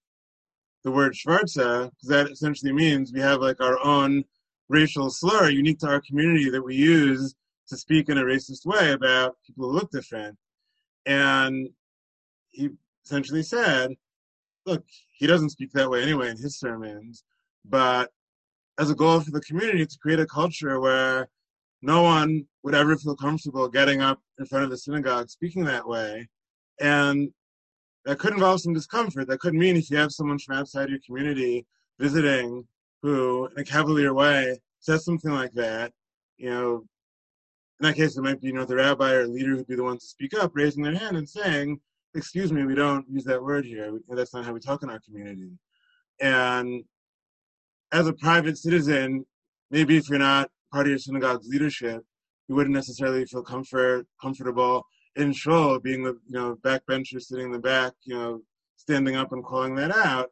the word Schwarza, because that essentially means we have like our own racial slur unique to our community that we use to speak in a racist way about people who look different. And he essentially said, look, he doesn't speak that way anyway in his sermons, but as a goal for the community to create a culture where no one would ever feel comfortable getting up in front of the synagogue speaking that way. And that could involve some discomfort. That could mean if you have someone from outside your community visiting who, in a cavalier way, says something like that, you know, in that case, it might be, you know, the rabbi or leader who'd be the ones to speak up, raising their hand and saying, excuse me, we don't use that word here. That's not how we talk in our community. And as a private citizen, maybe if you're not part of your synagogue's leadership, you wouldn't necessarily feel comfort comfortable in shul being the you know backbencher sitting in the back, you know, standing up and calling that out.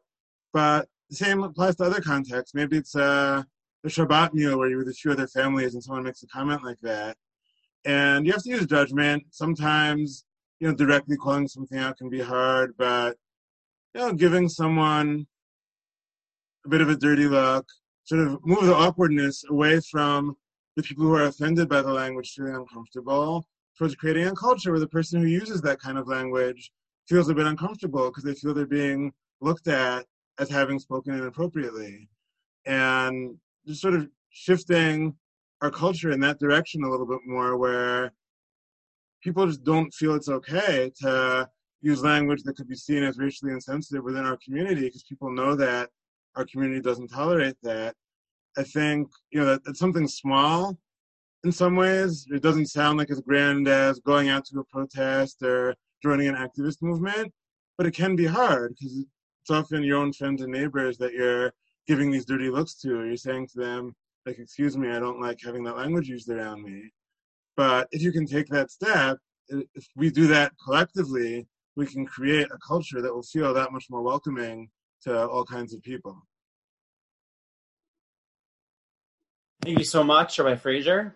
But the same applies to other contexts. Maybe it's uh, a Shabbat meal where you're with a few other families and someone makes a comment like that. And you have to use judgment. Sometimes, you know, directly calling something out can be hard, but you know, giving someone a bit of a dirty look, sort of move the awkwardness away from the people who are offended by the language feeling uncomfortable towards creating a culture where the person who uses that kind of language feels a bit uncomfortable because they feel they're being looked at as having spoken inappropriately. And just sort of shifting our culture in that direction a little bit more where people just don't feel it's okay to use language that could be seen as racially insensitive within our community because people know that our community doesn't tolerate that. I think, you know, that, that's something small in some ways. It doesn't sound like as grand as going out to a protest or joining an activist movement, but it can be hard because it's often your own friends and neighbors that you're giving these dirty looks to. or You're saying to them, like, excuse me, I don't like having that language used around me. But if you can take that step, if we do that collectively, we can create a culture that will feel that much more welcoming to all kinds of people. Thank you so much, Rabbi Frazer.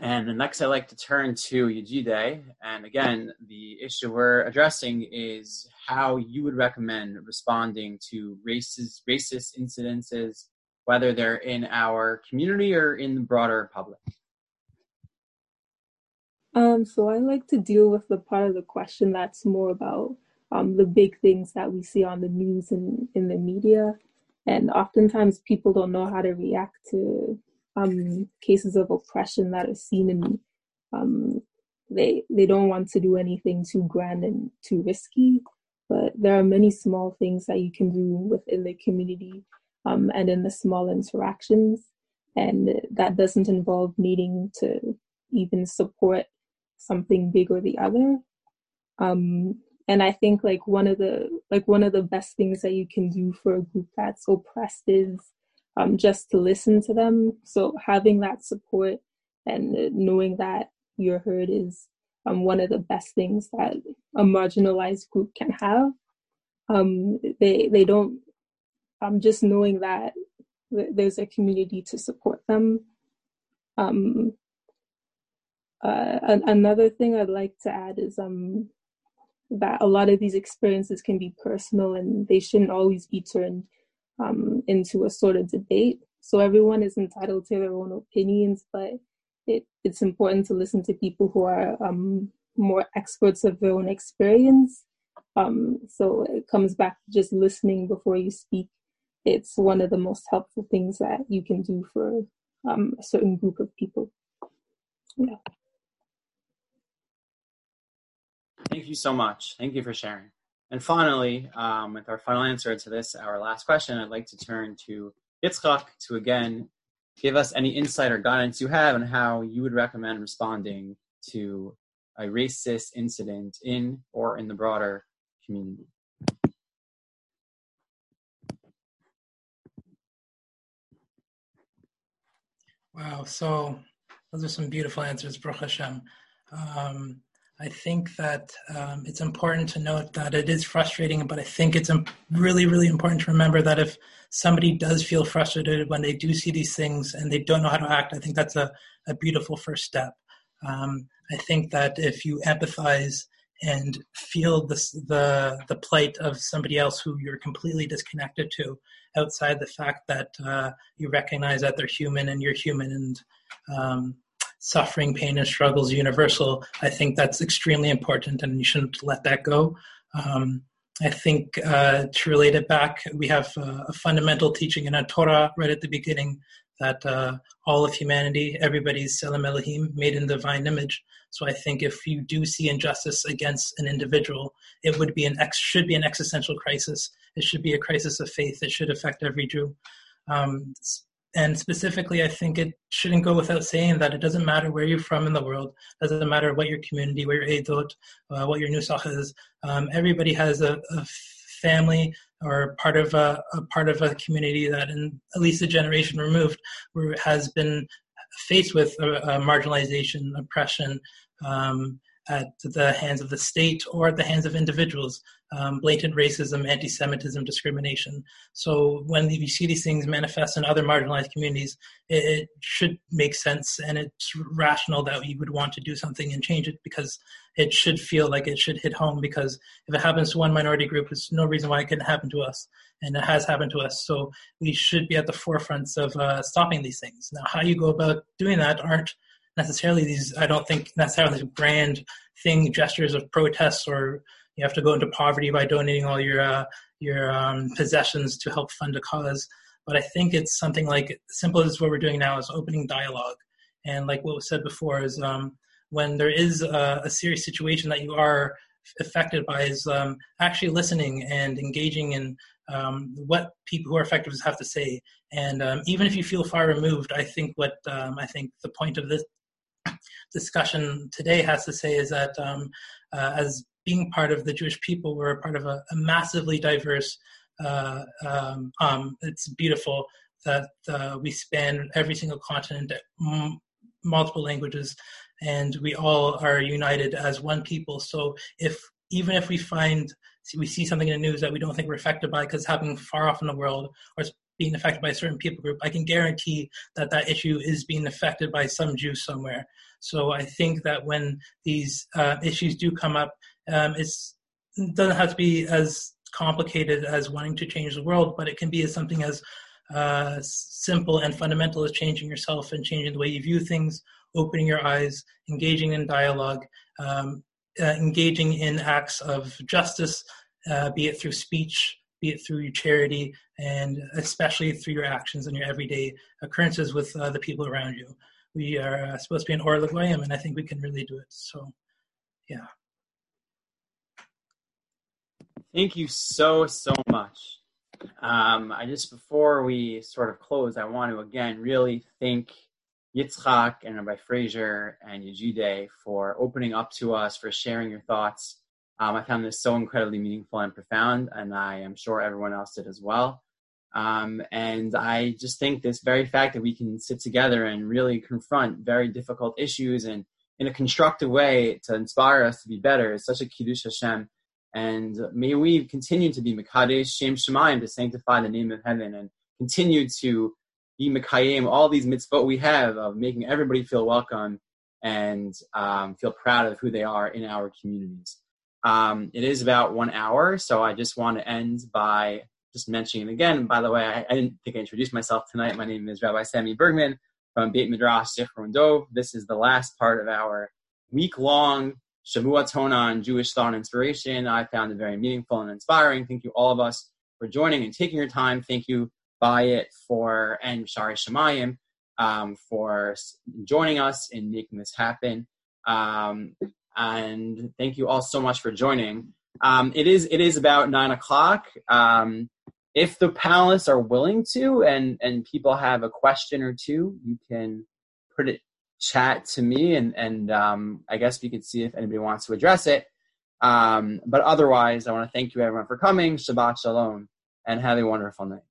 And the next, I'd like to turn to Yejide. And again, the issue we're addressing is how you would recommend responding to racist, racist incidences, whether they're in our community or in the broader public. Um, so I like to deal with the part of the question that's more about um, the big things that we see on the news and in the media. And oftentimes people don't know how to react to um, cases of oppression that are seen and um, they they don't want to do anything too grand and too risky. But there are many small things that you can do within the community um, and in the small interactions, and that doesn't involve needing to even support something big or the other. Um, and I think like one of the like one of the best things that you can do for a group that's oppressed is um, just to listen to them. So having that support and knowing that you're heard is um, one of the best things that a marginalized group can have. Um, they they don't. Um, just knowing that there's a community to support them. Um, uh, another thing I'd like to add is um, that a lot of these experiences can be personal and they shouldn't always be turned um, into a sort of debate. So everyone is entitled to their own opinions, but it, it's important to listen to people who are um, more experts of their own experience. Um, so it comes back to just listening before you speak. It's one of the most helpful things that you can do for um, a certain group of people. Yeah. Thank you so much. Thank you for sharing. And finally, um, with our final answer to this, our last question, I'd like to turn to Yitzchak to again give us any insight or guidance you have on how you would recommend responding to a racist incident in or in the broader community. Wow, so those are some beautiful answers, Baruch Hashem. Um, I think that um, it's important to note that it is frustrating, but I think it's really, really important to remember that if somebody does feel frustrated when they do see these things and they don't know how to act, I think that's a, a beautiful first step. Um, I think that if you empathize and feel this, the the plight of somebody else who you're completely disconnected to, outside the fact that uh, you recognize that they're human and you're human and um, suffering, pain, and struggle is universal. I think that's extremely important, and you shouldn't let that go. Um, I think uh, to relate it back, we have a fundamental teaching in our Torah right at the beginning that uh, all of humanity, everybody's Tselem Elohim, made in the divine image. So I think if you do see injustice against an individual, it would be an ex- should be an existential crisis. It should be a crisis of faith. It should affect every Jew. Um, and specifically, I think it shouldn't go without saying that it doesn't matter where you're from in the world. Doesn't matter what your community, where your edot, uh, what your nusach is. Um, everybody has a, a family or part of a, a, part of a community that, in at least a generation removed, has been faced with marginalization, oppression, um, at the hands of the state or at the hands of individuals, um, blatant racism, anti Semitism, discrimination. So when you see these things manifest in other marginalized communities, it, it, should make sense and it's rational that you would want to do something and change it because it should feel like it should hit home. Because if it happens to one minority group, there's no reason why it couldn't happen to us. And it has happened to us. So we should be at the forefronts of uh, stopping these things. Now, how you go about doing that aren't necessarily these i don't think necessarily grand thing gestures of protests or you have to go into poverty by donating all your uh, your um, possessions to help fund a cause but i think it's something like simple as what we're doing now is opening dialogue and like what was said before is um, when there is a, a, serious situation that you are affected by is um, actually listening and engaging in um, what people who are affected have to say. And um, even if you feel far removed, I think what um, I think the point of this discussion today has to say is that um, uh, as being part of the Jewish people, we're a part of a, a massively diverse. Uh, um, um, it's beautiful that uh, we span every single continent, m- multiple languages, and we all are united as one people. So if even if we find we see something in the news that we don't think we're affected by because it's happening far off in the world or it's being affected by a certain people group, I can guarantee that that issue is being affected by some Jew somewhere. So I think that when these uh, issues do come up, um, it doesn't have to be as complicated as wanting to change the world, but it can be as something as uh, simple and fundamental as changing yourself and changing the way you view things, opening your eyes, engaging in dialogue, um, uh, engaging in acts of justice, uh, be it through speech, be it through your charity, and especially through your actions and your everyday occurrences with uh, the people around you. We are uh, supposed to be in Or LeGoyim, and I think we can really do it. So, yeah. Thank you so, so much. Um, I just, before we sort of close, I want to again really thank Yitzchak and Rabbi Frazer and Yejide for opening up to us, for sharing your thoughts. Um, I found this so incredibly meaningful and profound, and I am sure everyone else did as well. Um, and I just think this very fact that we can sit together and really confront very difficult issues and in a constructive way to inspire us to be better is such a kiddush Hashem. And may we continue to be Mekadesh Shem Shemayim to sanctify the name of heaven and continue to be Mekayim, all these mitzvot we have of making everybody feel welcome and um, feel proud of who they are in our communities. Um, it is about one hour, so I just want to end by just mentioning again. By the way, I, I, didn't think I introduced myself tonight. My name is Rabbi Sammy Bergman from Beit Midrash Zichron Dov. This is the last part of our week-long Shavuot on Jewish thought and inspiration. I found it very meaningful and inspiring. Thank you all of us for joining and taking your time. Thank you, Bayit, for and Shaarei Shomayim um, for joining us in making this happen. Um, and thank you all so much for joining. Um, it is it is about nine o'clock. Um, if the panelists are willing to, and and people have a question or two, you can put it chat to me, and and um, I guess we could see if anybody wants to address it. Um, but otherwise, I want to thank you everyone for coming. Shabbat shalom, and have a wonderful night.